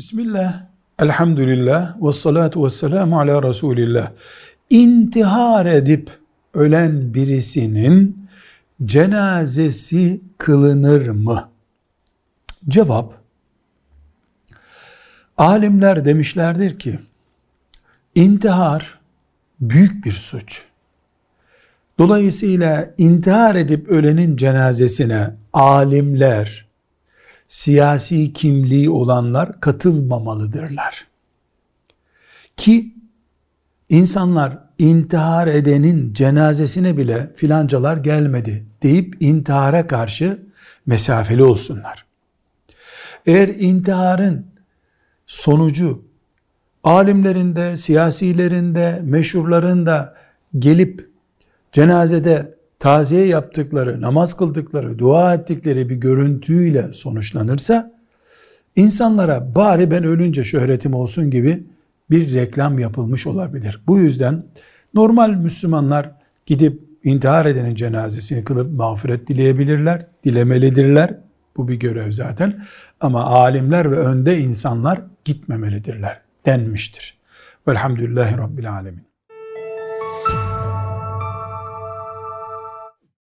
Bismillah, elhamdülillah, ve salatu ve selamu ala Resulillah. İntihar edip ölen birisinin cenazesi kılınır mı? Cevap, alimler demişlerdir ki, intihar büyük bir suç. Dolayısıyla intihar edip ölenin cenazesine alimler, siyasi kimliği olanlar katılmamalıdırlar. Ki insanlar intihar edenin cenazesine bile filancalar gelmedi deyip intihara karşı mesafeli olsunlar. Eğer intiharın sonucu alimlerinde, siyasilerinde, meşhurlarında gelip cenazede taziye yaptıkları, namaz kıldıkları, dua ettikleri bir görüntüyle sonuçlanırsa, insanlara bari ben ölünce şöhretim olsun gibi bir reklam yapılmış olabilir. Bu yüzden normal Müslümanlar gidip intihar edenin cenazesini kılıp mağfiret dileyebilirler, dilemelidirler. Bu bir görev zaten. Ama alimler ve önde insanlar gitmemelidirler denmiştir. Velhamdülillahi Rabbil Alemin.